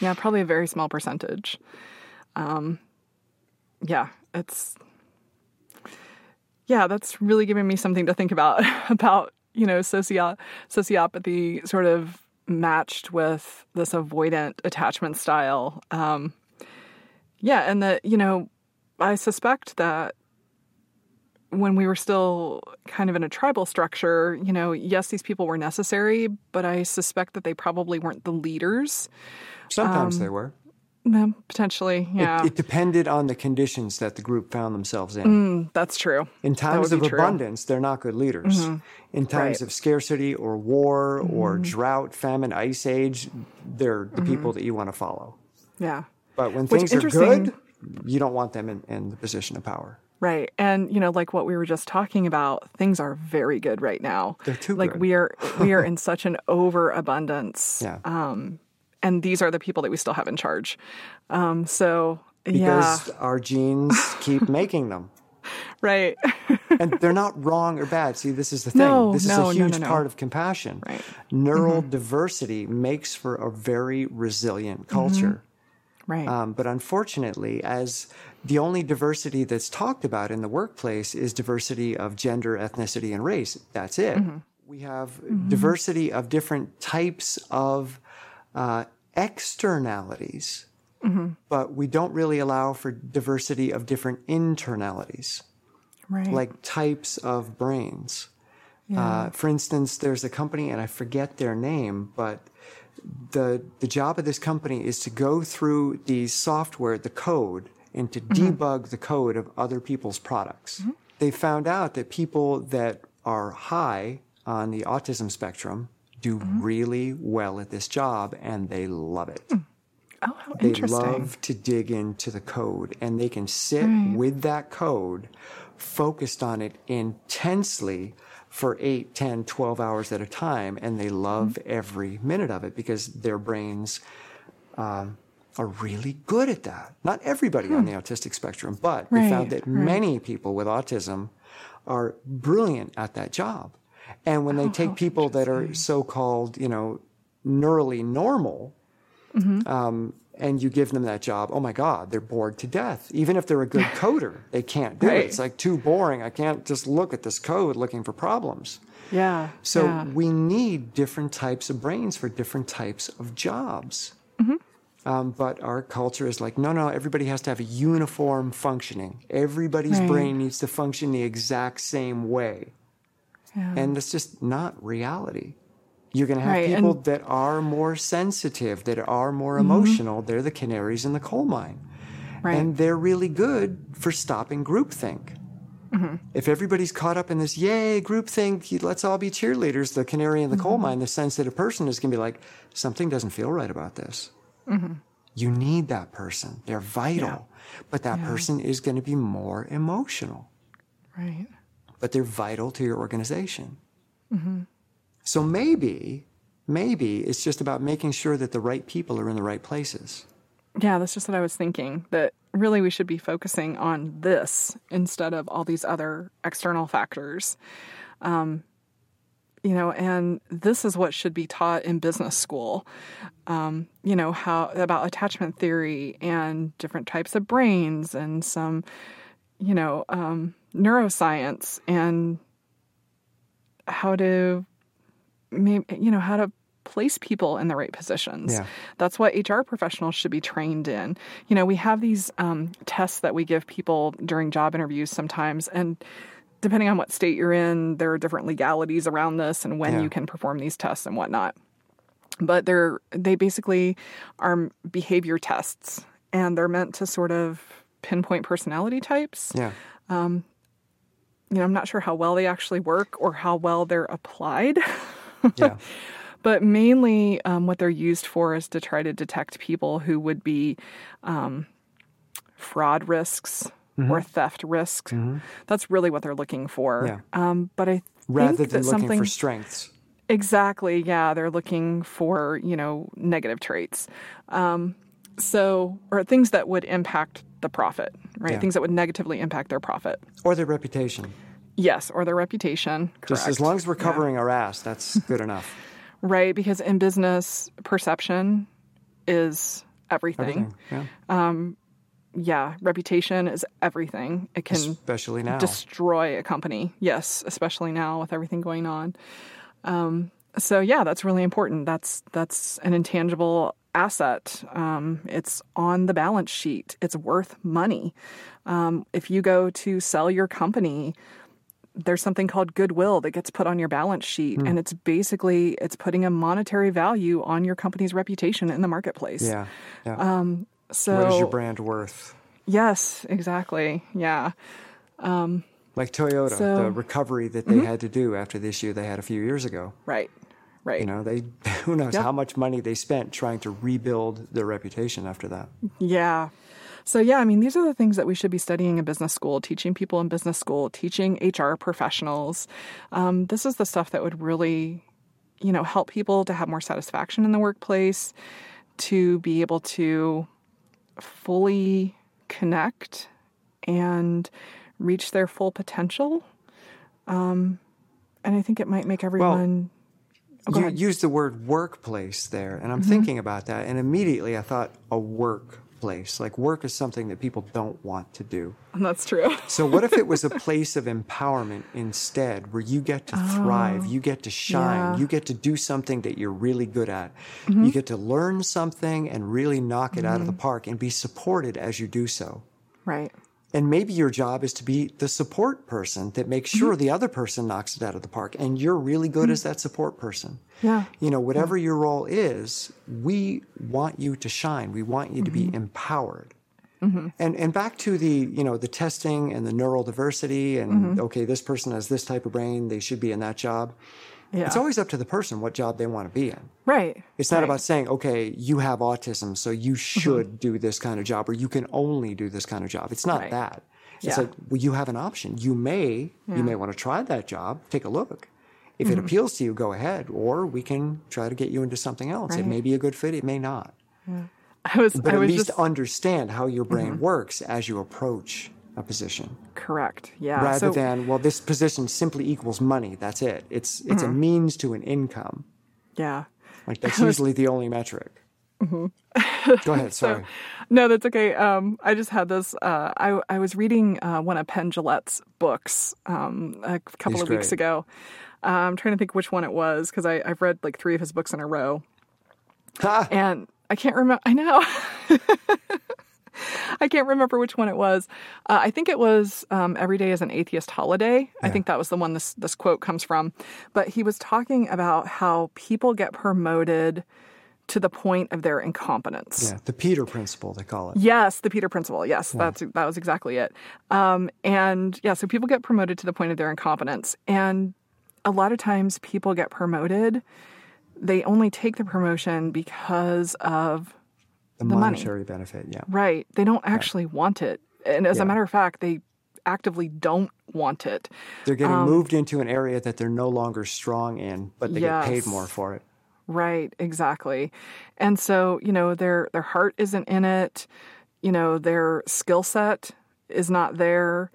yeah, probably a very small percentage. Um, yeah, it's yeah, that's really giving me something to think about about you know socio sociopathy sort of matched with this avoidant attachment style. Um, yeah, and that you know, I suspect that when we were still kind of in a tribal structure, you know, yes, these people were necessary, but I suspect that they probably weren't the leaders. Sometimes they were. Potentially, yeah, It depended on the conditions that the group found themselves in. that's true. In times of be true. Mm-hmm. abundance, they're not good leaders. In times Right. Mm-hmm. of scarcity or war or drought, famine, ice age, they're the people that you want to follow. Yeah, But when Which, things are good, you don't want them in, in the position of power. right. And you know, like what we were just talking about, things are very good right now. They're too like good. we are we are in such an overabundance. Yeah. Um, and these are the people that we still have in charge. Um, so yeah, our genes keep making them. right. And they're not wrong or bad. See, this is the thing. No, this is no, a huge no, part of compassion. Right. Neural Mm-hmm. diversity makes for a very resilient culture. right. Um, but unfortunately, as the only diversity that's talked about in the workplace is diversity of gender, ethnicity, and race, that's it. Mm-hmm. We have diversity of different types of uh, externalities, Mm-hmm. but we don't really allow for diversity of different internalities, right. like types of brains. Uh, for instance, there's a company, and I forget their name, but the the job of this company is to go through the software, the code, and to debug the code of other people's products. They found out that people that are high on the autism spectrum do really well at this job, and they love it. oh, how They interesting. love to dig into the code, and they can sit Right. with that code, focused on it intensely for 8, 10, 12 hours at a time, and they love Mm-hmm. every minute of it because their brains um, are really good at that. Not everybody on the autistic spectrum, but they found Hmm. That right. many people with autism are brilliant at that job. And when Oh, they take people that are so called, you know, neurally normal, Mm-hmm. um, and you give them that job, oh my God, they're bored to death. Even if they're a good coder, they can't do it. It's like too boring. I can't just look at this code looking for problems. Yeah. So yeah. we need different types of brains for different types of jobs. Mm-hmm. Um, but our culture is like, no, no, everybody has to have a uniform functioning. Everybody's Right. brain needs to function the exact same way. Yeah. And that's just not reality. You're going to have Right, people and- that are more sensitive, that are more emotional. They're the canaries in the coal mine. right. And they're really good for stopping groupthink. Mm-hmm. If everybody's caught up in this, yay, groupthink, let's all be cheerleaders, the canary in the Mm-hmm. coal mine, the sensitive person is going to be like, something doesn't feel right about this. Mm-hmm. You need that person. They're vital. But that person is going to be more emotional, right. But they're vital to your organization. Mm-hmm. So maybe, maybe it's just about making sure that the right people are in the right places. Yeah, that's just what I was thinking. That really we should be focusing on this instead of all these other external factors. Um, you know, and this is what should be taught in business school. Um, you know, how about attachment theory and different types of brains and some, you know, um, neuroscience and how to, maybe, you know, how to place people in the right positions. Yeah. That's what HR professionals should be trained in. You know, we have these um, tests that we give people during job interviews sometimes, and depending on what state you're in, there are different legalities around this and when Yeah. you can perform these tests and whatnot. But they're they basically are behavior tests, and they're meant to sort of pinpoint personality types. Yeah. You know, I'm not sure how well they actually work or how well they're applied. Yeah. but mainly um, what they're used for is to try to detect people who would be um, fraud risks Mm-hmm. or theft risks. That's really what they're looking for. Yeah. Um, but I Rather than looking something for strengths. Exactly. Yeah, they're looking for you know negative traits. Um, so or things that would impact the profit, right? Yeah. Things that would negatively impact their profit. Or their reputation. Yes, or their reputation. Just as long as we're Yeah. covering our ass, that's good enough. right? Because in business, perception is everything. Everything. Yeah. Yeah, reputation is everything. It can Especially now. destroy a company. Yes, especially now with everything going on. Um, so yeah, that's really important. That's that's an intangible asset. Um, it's on the balance sheet. It's worth money. Um, if you go to sell your company, there's something called goodwill that gets put on your balance sheet, and it's basically it's putting a monetary value on your company's reputation in the marketplace. yeah. Yeah. So what is your brand worth? yes, exactly. Yeah. Like Toyota, So- Mm-hmm. the recovery that they had to do after the issue they had a few years ago. Right. Right. You know, they who knows Yep. how much money they spent trying to rebuild their reputation after that. Yeah. So, yeah, I mean, these are the things that we should be studying in business school, teaching people in business school, teaching HR professionals. Um, this is the stuff that would really, you know, help people to have more satisfaction in the workplace, to be able to fully connect and reach their full potential. Um, and I think it might make everyone. Oh, you. Mm-hmm. used the word workplace there, and I'm thinking about that, and immediately I thought a workplace. Like work is something that people don't want to do. And that's true. So what if it was a place of empowerment instead, where you get to thrive, you get to shine, Oh, yeah. you get to do something that you're really good at, Mm-hmm. you get to learn something and really knock it out of the park, and be supported as you do so. Right. And maybe your job is to be the support person that makes Mm-hmm. sure the other person knocks it out of the park. And you're really good as that support person. Yeah. You know, whatever your role is, we want you to shine. We want you to Mm-hmm. be empowered. And and back to the, you know, the testing and the neural diversity and Mm-hmm. okay, this person has this type of brain, they should be in that job. Yeah. It's always up to the person what job they want to be in. right. It's not right. Mm-hmm. about saying, okay, you have autism, so you should do this kind of job, or you can only do this kind of job. It's not Right. that. It's Yeah. like, well, you have an option. You may, you may want to try that job. Take a look. If Mm-hmm. it appeals to you, go ahead. Or we can try to get you into something else. It may be a good fit. It may not. I was, But I at was least just Mm-hmm. understand how your brain works as you approach a position, correct. Yeah. rather so, than well, this position simply equals money. That's it. It's it's Mm-hmm. a means to an income. yeah. Like that's usually the only metric. Mm-hmm. Go ahead. Sorry. No, that's okay. Um, I just had this. Uh, I I was reading uh, one of Penn Jillette's books um, a couple He's of weeks ago. Uh, I'm trying to think which one it was because I've read like three of his books in a row, Ha! and I can't remember. I know. I can't remember which one it was. Uh, I think it was um, "Every Day is an Atheist Holiday." I think that was the one this this quote comes from. But he was talking about how people get promoted to the point of their incompetence. Yeah, the Peter principle, they call it. Yes, the Peter Principle. Yes, that's that was exactly it. Um, and yeah, so people get promoted to the point of their incompetence, and a lot of times people get promoted. They only take the promotion because of The, money. monetary benefit, yeah. right. They don't actually want it, and as Yeah. a matter of fact, they actively don't want it. They're getting Um, moved into an area that they're no longer strong in, but they get paid more for it. Right, exactly. And so, you know, their their heart isn't in it, you know, their skill set is not there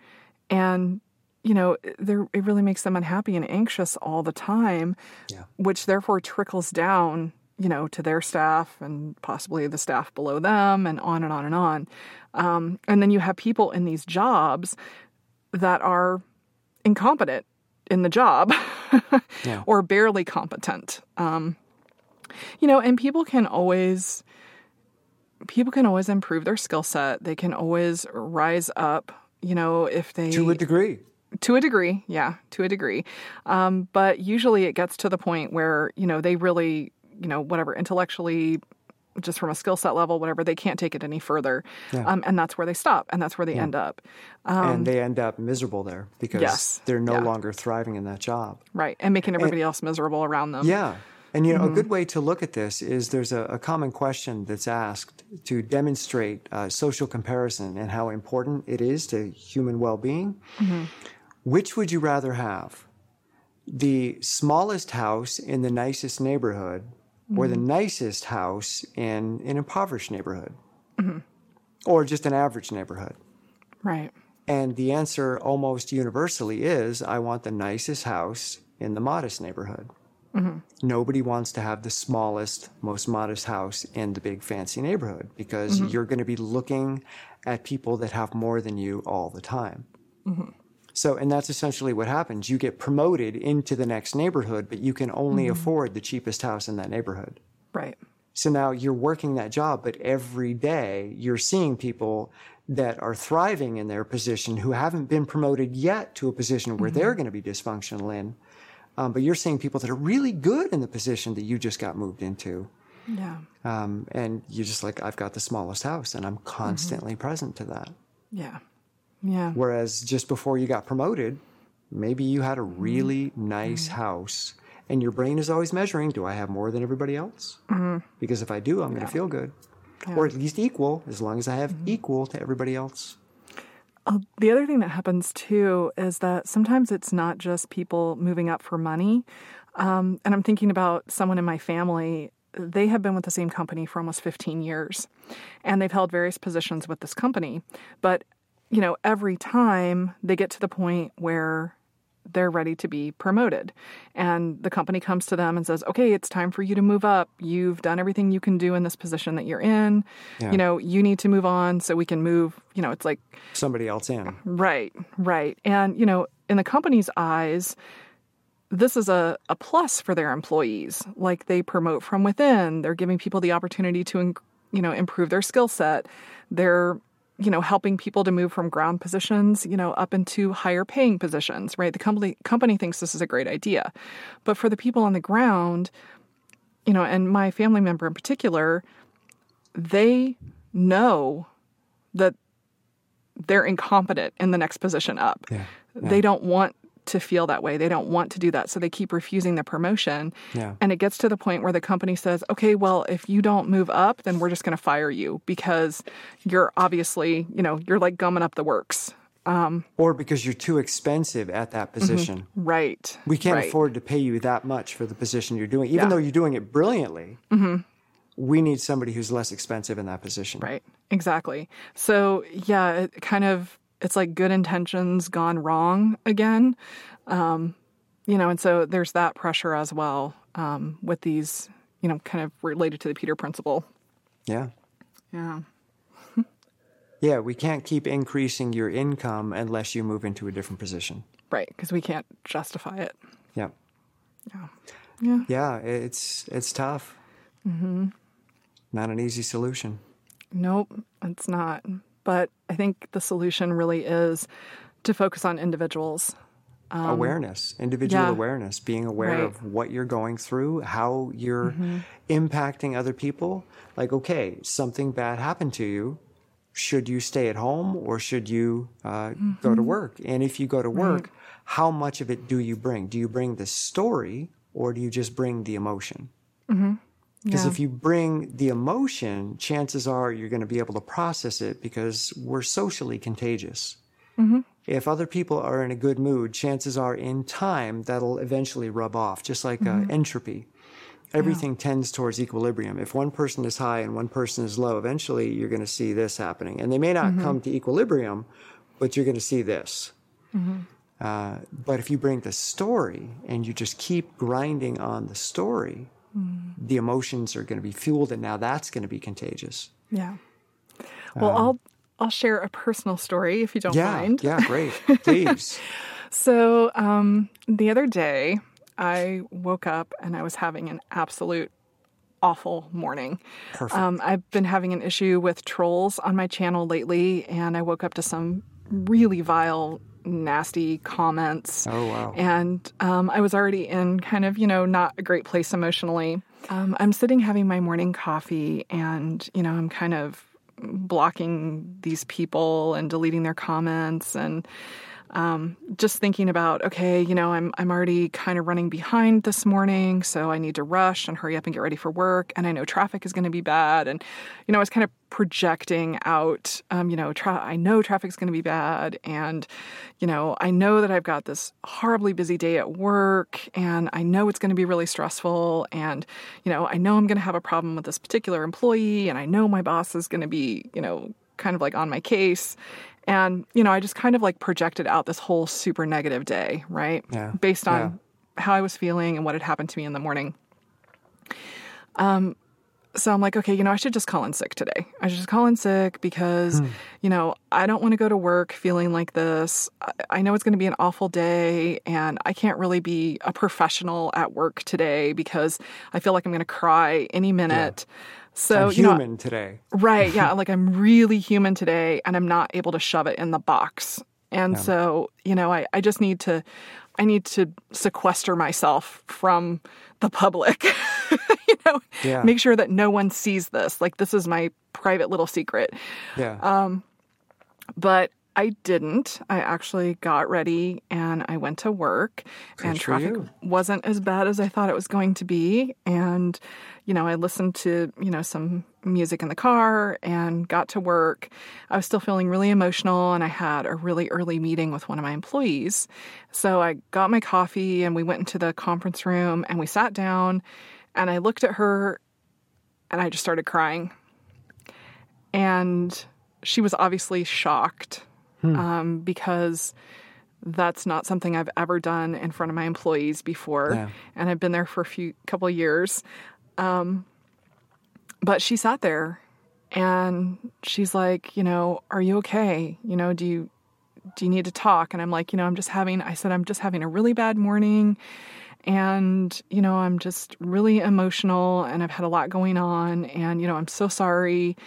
and you know, it really makes them unhappy and anxious all the time, Yeah. which therefore trickles down, you know, to their staff and possibly the staff below them and on and on and on. Um, and then you have people in these jobs that are incompetent in the job Yeah. or barely competent. Um, you know, and people can always people can always improve their skill set. They can always rise up, you know, if they To a degree. to a degree, yeah, to a degree. Um, but usually it gets to the point where, you know, they really, you know, whatever, intellectually, just from a skill set level, whatever, they can't take it any further. Yeah. Um, and that's where they stop and that's where they end up. and they end up miserable there because Um, Yes. they're no Yeah. longer thriving in that job. Right. And making everybody else miserable around them. Yeah. And you know, Mm-hmm. a good way to look at this is there's a, a common question that's asked to demonstrate uh, social comparison and how important it is to human well being. Mm-hmm. Which would you rather have? the smallest house in the nicest neighborhood or the mm-hmm. nicest house in an impoverished neighborhood mm-hmm. or just an average neighborhood? Right. And the answer almost universally is I want the nicest house in the modest neighborhood. Mm-hmm. Nobody wants to have the smallest, most modest house in the big fancy neighborhood because you're going to be looking at people that have more than you all the time. So, and that's essentially what happens. You get promoted into the next neighborhood, but you can only afford the cheapest house in that neighborhood. Right. So now you're working that job, but every day you're seeing people that are thriving in their position who haven't been promoted yet to a position where they're going to be dysfunctional in. Um, but you're seeing people that are really good in the position that you just got moved into. Yeah. Um, and you're just like, I've got the smallest house and I'm constantly present to that. Yeah. Yeah. Whereas just before you got promoted, maybe you had a really nice house and your brain is always measuring do I have more than everybody else? Because if I do, I'm going to feel good. Or at least equal, as long as I have equal to everybody else. Uh, the other thing that happens too is that sometimes it's not just people moving up for money. Um, and I'm thinking about someone in my family. They have been with the same company for almost 15 years, and they've held various positions with this company. But, you know, every time they get to the point where they're ready to be promoted. And the company comes to them and says, okay, it's time for you to move up. You've done everything you can do in this position that you're in. Yeah. You know, you need to move on so we can move. You know, it's like, Somebody else in. right, right. And, you know, in the company's eyes, this is a, a plus for their employees. Like they promote from within, they're giving people the opportunity to, you know, improve their skill set. They're you know helping people to move from ground positions you know up into higher paying positions right? The company company thinks this is a great idea. But for the people on the ground you know and my family member in particular they know that they're incompetent in the next position up. Yeah. they don't want to feel that way they don't want to do that so they keep refusing the promotion Yeah. and it gets to the point where the company says, okay, well, if you don't move up, then we're just going to fire you because you're obviously, you know, you're like gumming up the works. Or because you're too expensive at that position. Right. We can't right. afford to pay you that much for the position you're doing. Even Yeah. Mm-hmm. though you're doing it brilliantly, we need somebody who's less expensive in that position. Right. Exactly. So, yeah, it kind of, it's like good intentions gone wrong again. Um, you know, and so there's that pressure as well um, with these, you know, kind of related to the Peter principle. Yeah. Yeah. Yeah, we can't keep increasing your income unless you move into a different position. Right. Because we can't justify it. Yeah. Yeah. Yeah. Yeah, it's it's tough. Mm-hmm. Not an easy solution. Nope, it's not. But I think the solution really is to focus on individuals. Um, awareness, individual yeah. awareness, being aware Right. of what you're going through, how you're mm-hmm. impacting other people. Like, okay, something bad happened to you. Should you stay at home or should you uh, go to mm-hmm. work? And if you go to work, how much of it do you bring? Do you bring the story or do you just bring the emotion? Mm-hmm. Because Yeah. if you bring the emotion, chances are you're going to be able to process it because we're socially contagious. If other people are in a good mood, chances are in time that'll eventually rub off, just like uh, entropy. Everything tends towards equilibrium. If one person is high and one person is low, eventually you're going to see this happening. And they may not come to equilibrium, but you're going to see this. Uh, but if you bring the story and you just keep grinding on the story, the emotions are going to be fueled, and now that's going to be contagious. Yeah. Well, I'll I'll share a personal story if you don't Yeah, mind. yeah, great. Please. So um, the other day, I woke up and I was having an absolute awful morning. Perfect. Um, I've been having an issue with trolls on my channel lately, and I woke up to some really vile, nasty comments. Oh, wow. And um, I was already in kind of, you know, not a great place emotionally. Um, I'm sitting having my morning coffee, and, you know, I'm kind of blocking these people and deleting their comments and um, just thinking about, okay, you know, I'm I'm already kind of running behind this morning, so I need to rush and hurry up and get ready for work. And I know traffic is going to be bad, and you know, I was kind of projecting out, um, you know, tra- I know traffic's going to be bad, and you know, I know that I've got this horribly busy day at work, and I know it's going to be really stressful, and you know, I know I'm going to have a problem with this particular employee, and I know my boss is going to be, you know, kind of like on my case. And, you know, I just kind of like projected out this whole super negative day, right? Yeah. Based on Yeah. how I was feeling and what had happened to me in the morning. Um, so I'm like, okay, you know, I should just call in sick today. I should just call in sick because, you know, I don't want to go to work feeling like this. I, I know it's going to be an awful day and I can't really be a professional at work today because I feel like I'm going to cry any minute. So, I'm you know, human today. Right. Yeah. like I'm really human today and I'm not able to shove it in the box. And so, you know, I, I just need to, I need to sequester myself from the public, you know, Yeah. make sure that no one sees this. Like this is my private little secret. Yeah. Um But I didn't. I actually got ready and I went to work and traffic you. wasn't as bad as I thought it was going to be. And, you know, I listened to, you know, some music in the car and got to work. I was still feeling really emotional and I had a really early meeting with one of my employees. So I got my coffee and we went into the conference room and we sat down and I looked at her and I just started crying. And she was obviously shocked um, because that's not something I've ever done in front of my employees before, Yeah. and I've been there for a few couple of years. Um, but she sat there, and she's like, you know, are you okay? You know, do you do you need to talk? And I'm like, you know, I'm just having. I said I'm just having a really bad morning, and you know, I'm just really emotional, and I've had a lot going on, and you know, I'm so sorry.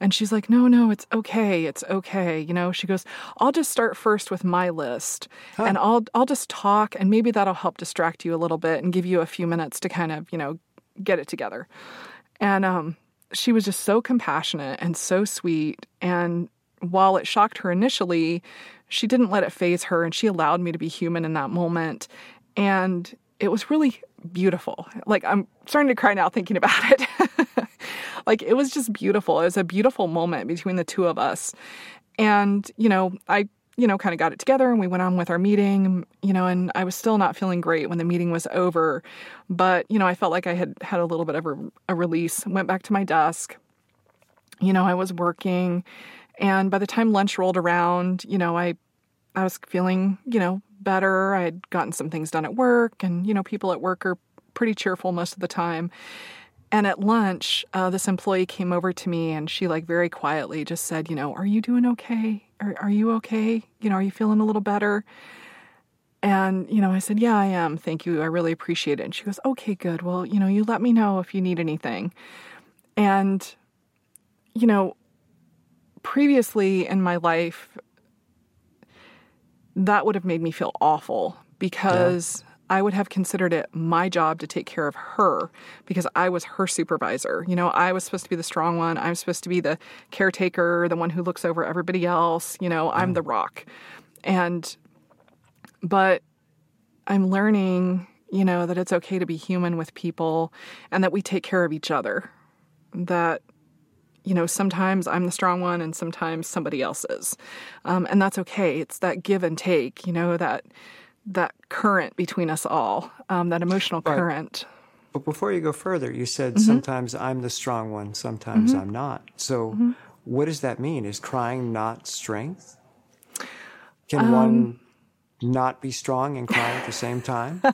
And she's like, no, no, it's okay. It's okay. You know, she goes, I'll just start first with my list and I'll, I'll just talk and maybe that'll help distract you a little bit and give you a few minutes to kind of, you know, get it together. And, um, she was just so compassionate and so sweet. And while it shocked her initially, she didn't let it phase her and she allowed me to be human in that moment. And it was really beautiful. Like I'm starting to cry now thinking about it. like it was just beautiful. It was a beautiful moment between the two of us. And, you know, I, you know, kind of got it together and we went on with our meeting, you know, and I was still not feeling great when the meeting was over. But, you know, I felt like I had had a little bit of a, a release, went back to my desk. You know, I was working and by the time lunch rolled around, you know, I I was feeling, you know, better. I had gotten some things done at work, and, you know, people at work are pretty cheerful most of the time. And at lunch, uh, this employee came over to me and she, like, very quietly just said, you know, are you doing okay? Are, are you okay? You know, are you feeling a little better? And, you know, I said, yeah, I am. Thank you. I really appreciate it. And she goes, okay, good. Well, you know, you let me know if you need anything. And, you know, previously in my life, that would have made me feel awful because I would have considered it my job to take care of her because I was her supervisor. You know, I was supposed to be the strong one. I'm supposed to be the caretaker, the one who looks over everybody else. You know, I'm the rock. And, but I'm learning, you know, that it's okay to be human with people and that we take care of each other. That, you know, sometimes I'm the strong one and sometimes somebody else is. Um, and that's okay. It's that give and take, you know, that that current between us all, um, that emotional Right. current. But before you go further, you said Mm-hmm. sometimes I'm the strong one, sometimes I'm not. So, Mm-hmm. what does that mean? Is crying not strength? Can Um, one not be strong and cry at the same time?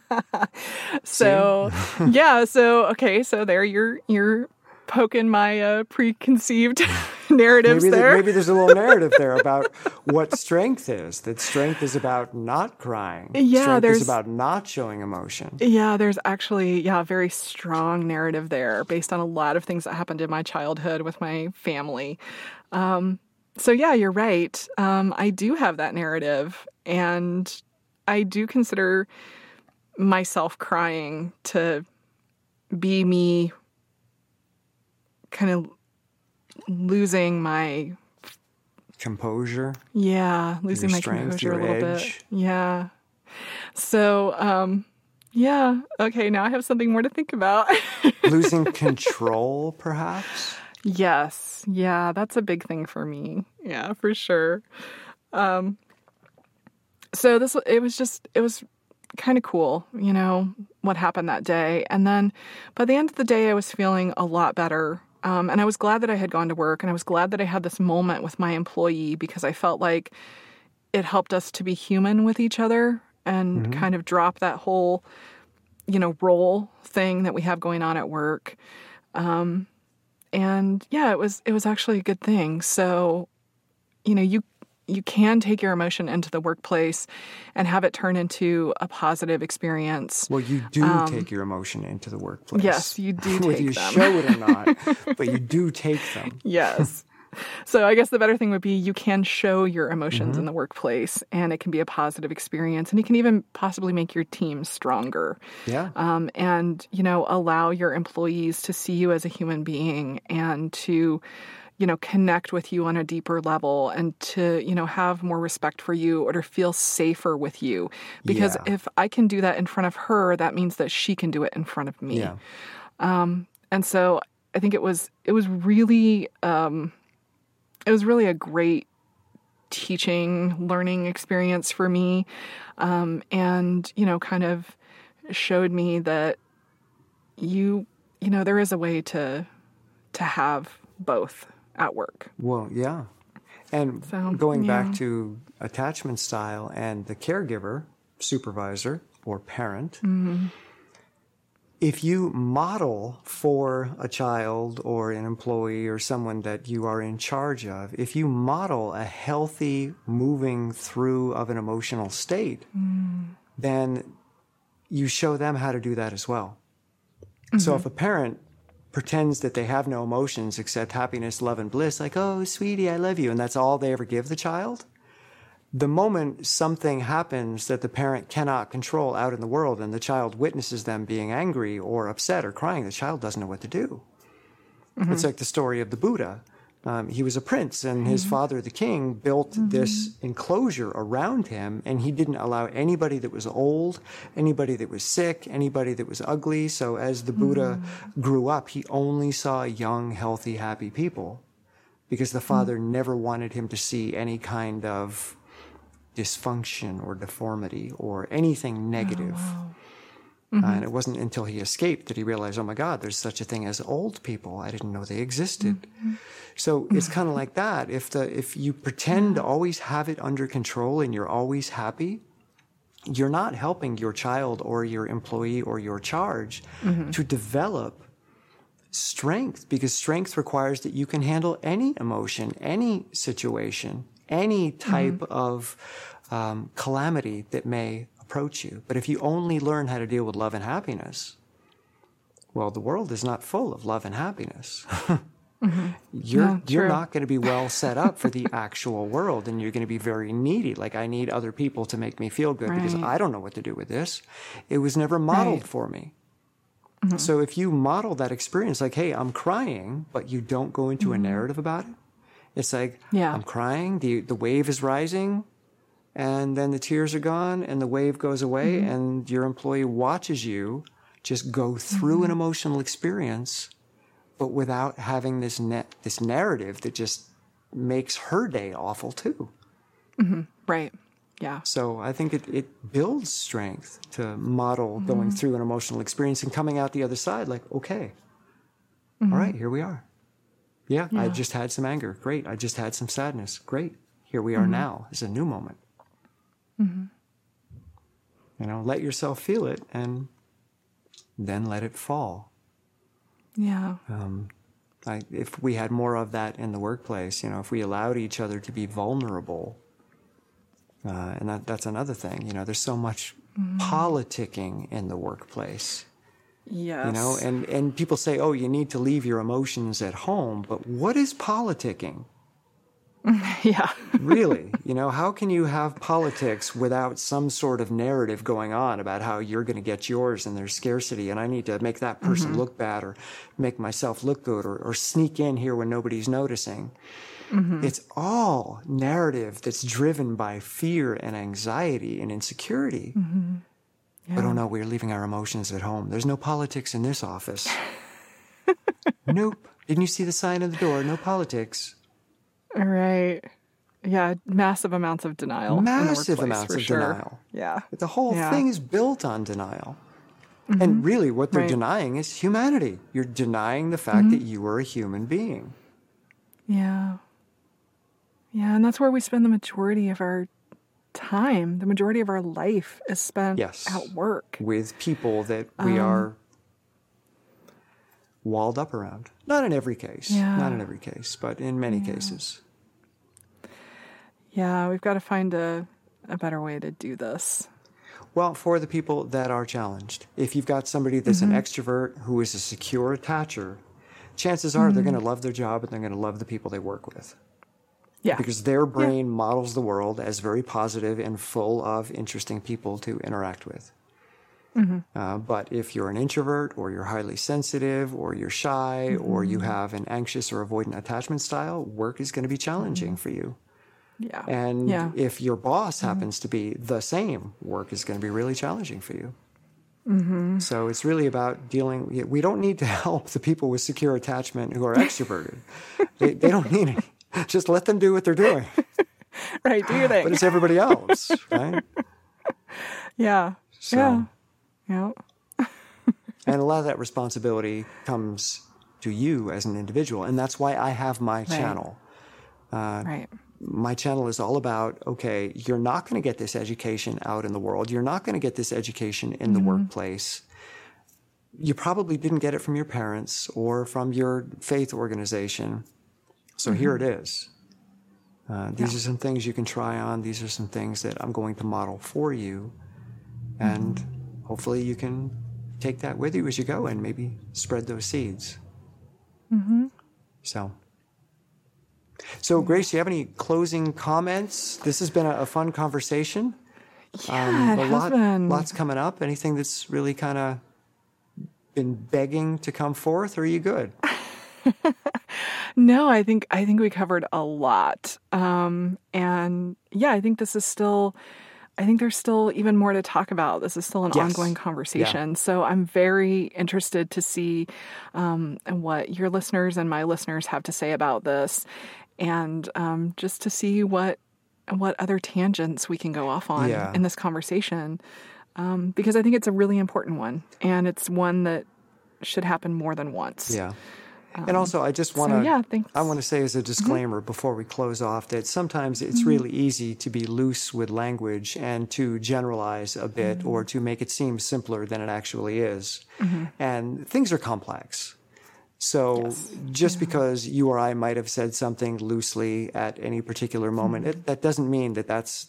So, yeah. So, okay. So there you're, you're poking my uh, preconceived narratives Maybe, there. there, maybe there's a little narrative there about what strength is. That strength is about not crying. Yeah, strength there's- is about not showing emotion. Yeah, there's actually yeah, a very strong narrative there based on a lot of things that happened in my childhood with my family. Um, so yeah, you're right. Um, I do have that narrative, and I do consider myself crying to be me, kind of losing my composure. Yeah, losing my strength, composure a little edge. bit. Yeah. So, um, yeah. Okay, now I have something more to think about. Losing control, perhaps? yes. Yeah, that's a big thing for me. Yeah, for sure. Um, so this it was just it was kind of cool, you know, what happened that day. And then by the end of the day, I was feeling a lot better. Um, and I was glad that I had gone to work and I was glad that I had this moment with my employee because I felt like it helped us to be human with each other and kind of drop that whole, you know, role thing that we have going on at work. Um, and yeah, it was it was actually a good thing. So, you know, you you can take your emotion into the workplace and have it turn into a positive experience. Well, you do take your emotion into the workplace. Um, Yes, you do Whether you them. show it or not, but you do take them. Yes. So I guess the better thing would be you can show your emotions in the workplace and it can be a positive experience and it can even possibly make your team stronger. Yeah. Um, and, you know, allow your employees to see you as a human being and to, you know, connect with you on a deeper level and to, you know, have more respect for you or to feel safer with you. Because Yeah. if I can do that in front of her, that means that she can do it in front of me. yeah. And so I think it was it was really um, it was really a great teaching learning experience for me, um, and you know, kind of showed me that you you know there is a way to to have both at work. Well, yeah. And So, going yeah. back to attachment style and the caregiver, supervisor, or parent, Mm-hmm. if you model for a child or an employee or someone that you are in charge of, if you model a healthy moving through of an emotional state, Mm. then you show them how to do that as well. Mm-hmm. So if a parent pretends that they have no emotions except happiness, love, and bliss, like, oh, sweetie, I love you, and that's all they ever give the child, the moment something happens that the parent cannot control out in the world and the child witnesses them being angry or upset or crying, the child doesn't know what to do. It's mm-hmm. like the story of the Buddha. Um, he was a prince, and his mm-hmm. father, the king, built mm-hmm. this enclosure around him, and he didn't allow anybody that was old, anybody that was sick, anybody that was ugly. So as the Buddha mm-hmm. grew up, he only saw young, healthy, happy people because the father never wanted him to see any kind of dysfunction or deformity or anything oh, negative. Uh, and it wasn't until he escaped that he realized, oh my God, there's such a thing as old people. I didn't know they existed. Mm-hmm. So it's mm-hmm. kind of like that. If the if you pretend to always have it under control and you're always happy, you're not helping your child or your employee or your charge to develop strength because strength requires that you can handle any emotion, any situation, any type of um, calamity that may approach you. But if you only learn how to deal with love and happiness, well, the world is not full of love and happiness. You're No, you're not going to be well set up for the actual world, and you're going to be very needy. Like I need other people to make me feel good because I don't know what to do with this. It was never modeled Right. for me. Mm-hmm. So if you model that experience, like, hey, I'm crying, but you don't go into a narrative about it, it's like, Mm-hmm. Yeah. I'm crying, the the wave is rising, and then the tears are gone, and the wave goes away, Mm-hmm. and your employee watches you just go through Mm-hmm. an emotional experience, but without having this net this narrative that just makes her day awful too. Right. Yeah. So I think it, it builds strength to model going through an emotional experience and coming out the other side like, okay, all right, here we are. Yeah, I just had some anger. Great. I just had some sadness. Great. Here we are now. It's a new moment. Mm-hmm. You know, let yourself feel it and then let it fall. Yeah. Um, I, if we had more of that in the workplace, you know, if we allowed each other to be vulnerable, uh, and that, that's another thing, you know, there's so much mm-hmm. politicking in the workplace, Yes. you know, and, and people say, oh, you need to leave your emotions at home, but what is politicking? yeah. really, you know, how can you have politics without some sort of narrative going on about how you're going to get yours and there's scarcity and I need to make that person mm-hmm. look bad or make myself look good or, or sneak in here when nobody's noticing? Mm-hmm. It's all narrative that's driven by fear and anxiety and insecurity. Mm-hmm. Yeah. But oh no, we're leaving our emotions at home. There's no politics in this office. nope. Didn't you see the sign on the door? No politics. Right. Yeah, massive amounts of denial. Massive amounts of sure. denial. Yeah. The whole yeah. thing is built on denial. Mm-hmm. And really, what they're right. denying is humanity. You're denying the fact mm-hmm. that you are a human being. Yeah. Yeah, and that's where we spend the majority of our time. The majority of our life is spent yes. at work. With people that we um, are walled up around. Not in every case. Yeah. Not in every case, but in many yeah. cases. Yeah, we've got to find a, a better way to do this. Well, for the people that are challenged, if you've got somebody that's mm-hmm. an extrovert who is a secure attacher, chances are mm-hmm. they're going to love their job and they're going to love the people they work with. Yeah. Because their brain yeah. models the world as very positive and full of interesting people to interact with. Mm-hmm. Uh, but if you're an introvert or you're highly sensitive or you're shy mm-hmm. or you have an anxious or avoidant attachment style, work is going to be challenging mm-hmm. for you. Yeah. And yeah. if your boss mm-hmm. happens to be the same, work is going to be really challenging for you. Mm-hmm. So it's really about dealing. We don't need to help the people with secure attachment who are extroverted. they, they don't need it. Just let them do what they're doing. right, do your thing. But it's everybody else, right? Yeah. So, yeah. Yeah. and a lot of that responsibility comes to you as an individual. And that's why I have my right. channel. Uh, right. My channel is all about okay, you're not going to get this education out in the world. You're not going to get this education in the mm-hmm. workplace. You probably didn't get it from your parents or from your faith organization. So mm-hmm. here it is. Uh, these yeah. are some things you can try on. These are some things that I'm going to model for you. And mm-hmm hopefully you can take that with you as you go and maybe spread those seeds. Mm-hmm. So, so Grace, do you have any closing comments? This has been a, a fun conversation. Yeah, um, a lot, been. lots coming up. Anything that's really kind of been begging to come forth? Or are you good? no, I think I think we covered a lot, um, and yeah, I think this is still I think there's still even more to talk about. This is still an yes. ongoing conversation. Yeah. So I'm very interested to see um, what your listeners and my listeners have to say about this, and um, just to see what what other tangents we can go off on yeah. in this conversation, um, because I think it's a really important one, and it's one that should happen more than once. Yeah. Um, and also, I just want to so, yeah, I want to say as a mm-hmm. disclaimer mm-hmm. before we close off that sometimes it's mm-hmm. really easy to be loose with language and to generalize a bit mm-hmm. or to make it seem simpler than it actually is. Mm-hmm. And things are complex. So yes. just yeah. because you or I might have said something loosely at any particular moment, it, that doesn't mean that that's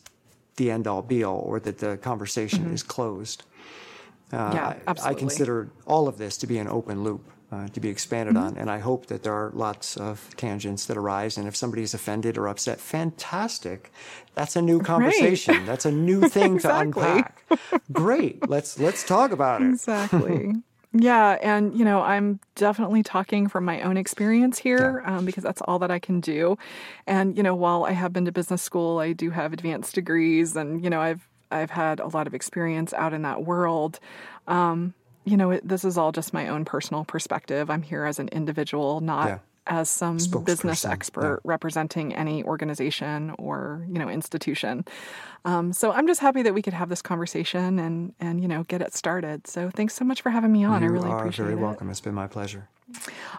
the end all be all or that the conversation is closed. Uh, yeah, absolutely. I consider all of this to be an open loop uh, to be expanded mm-hmm. on. And I hope that there are lots of tangents that arise. And if somebody is offended or upset, fantastic. That's a new conversation. Right. That's a new thing exactly. to unpack. Great. Let's let's talk about it. Exactly. Yeah, and you know, I'm definitely talking from my own experience here yeah. um, because that's all that I can do. And you know, while I have been to business school, I do have advanced degrees, and you know, I've I've had a lot of experience out in that world. Um, you know, it, this is all just my own personal perspective. I'm here as an individual, not yeah. As some business expert yeah. representing any organization or you know institution. Um, so I'm just happy that we could have this conversation and and you know get it started. So thanks so much for having me on. You I really are appreciate very it. welcome. It's been my pleasure.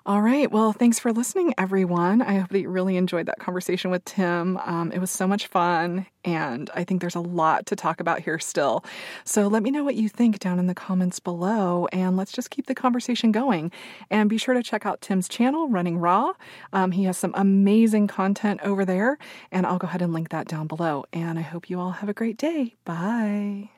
All right. Well, thanks for listening, everyone. I hope that you really enjoyed that conversation with Tim. Um, it was so much fun, and I think there's a lot to talk about here still. So let me know what you think down in the comments below, and let's just keep the conversation going. And be sure to check out Tim's channel, Running Raw. Um, he has some amazing content over there, and I'll go ahead and link that down below. And I hope you all have a great day. Bye.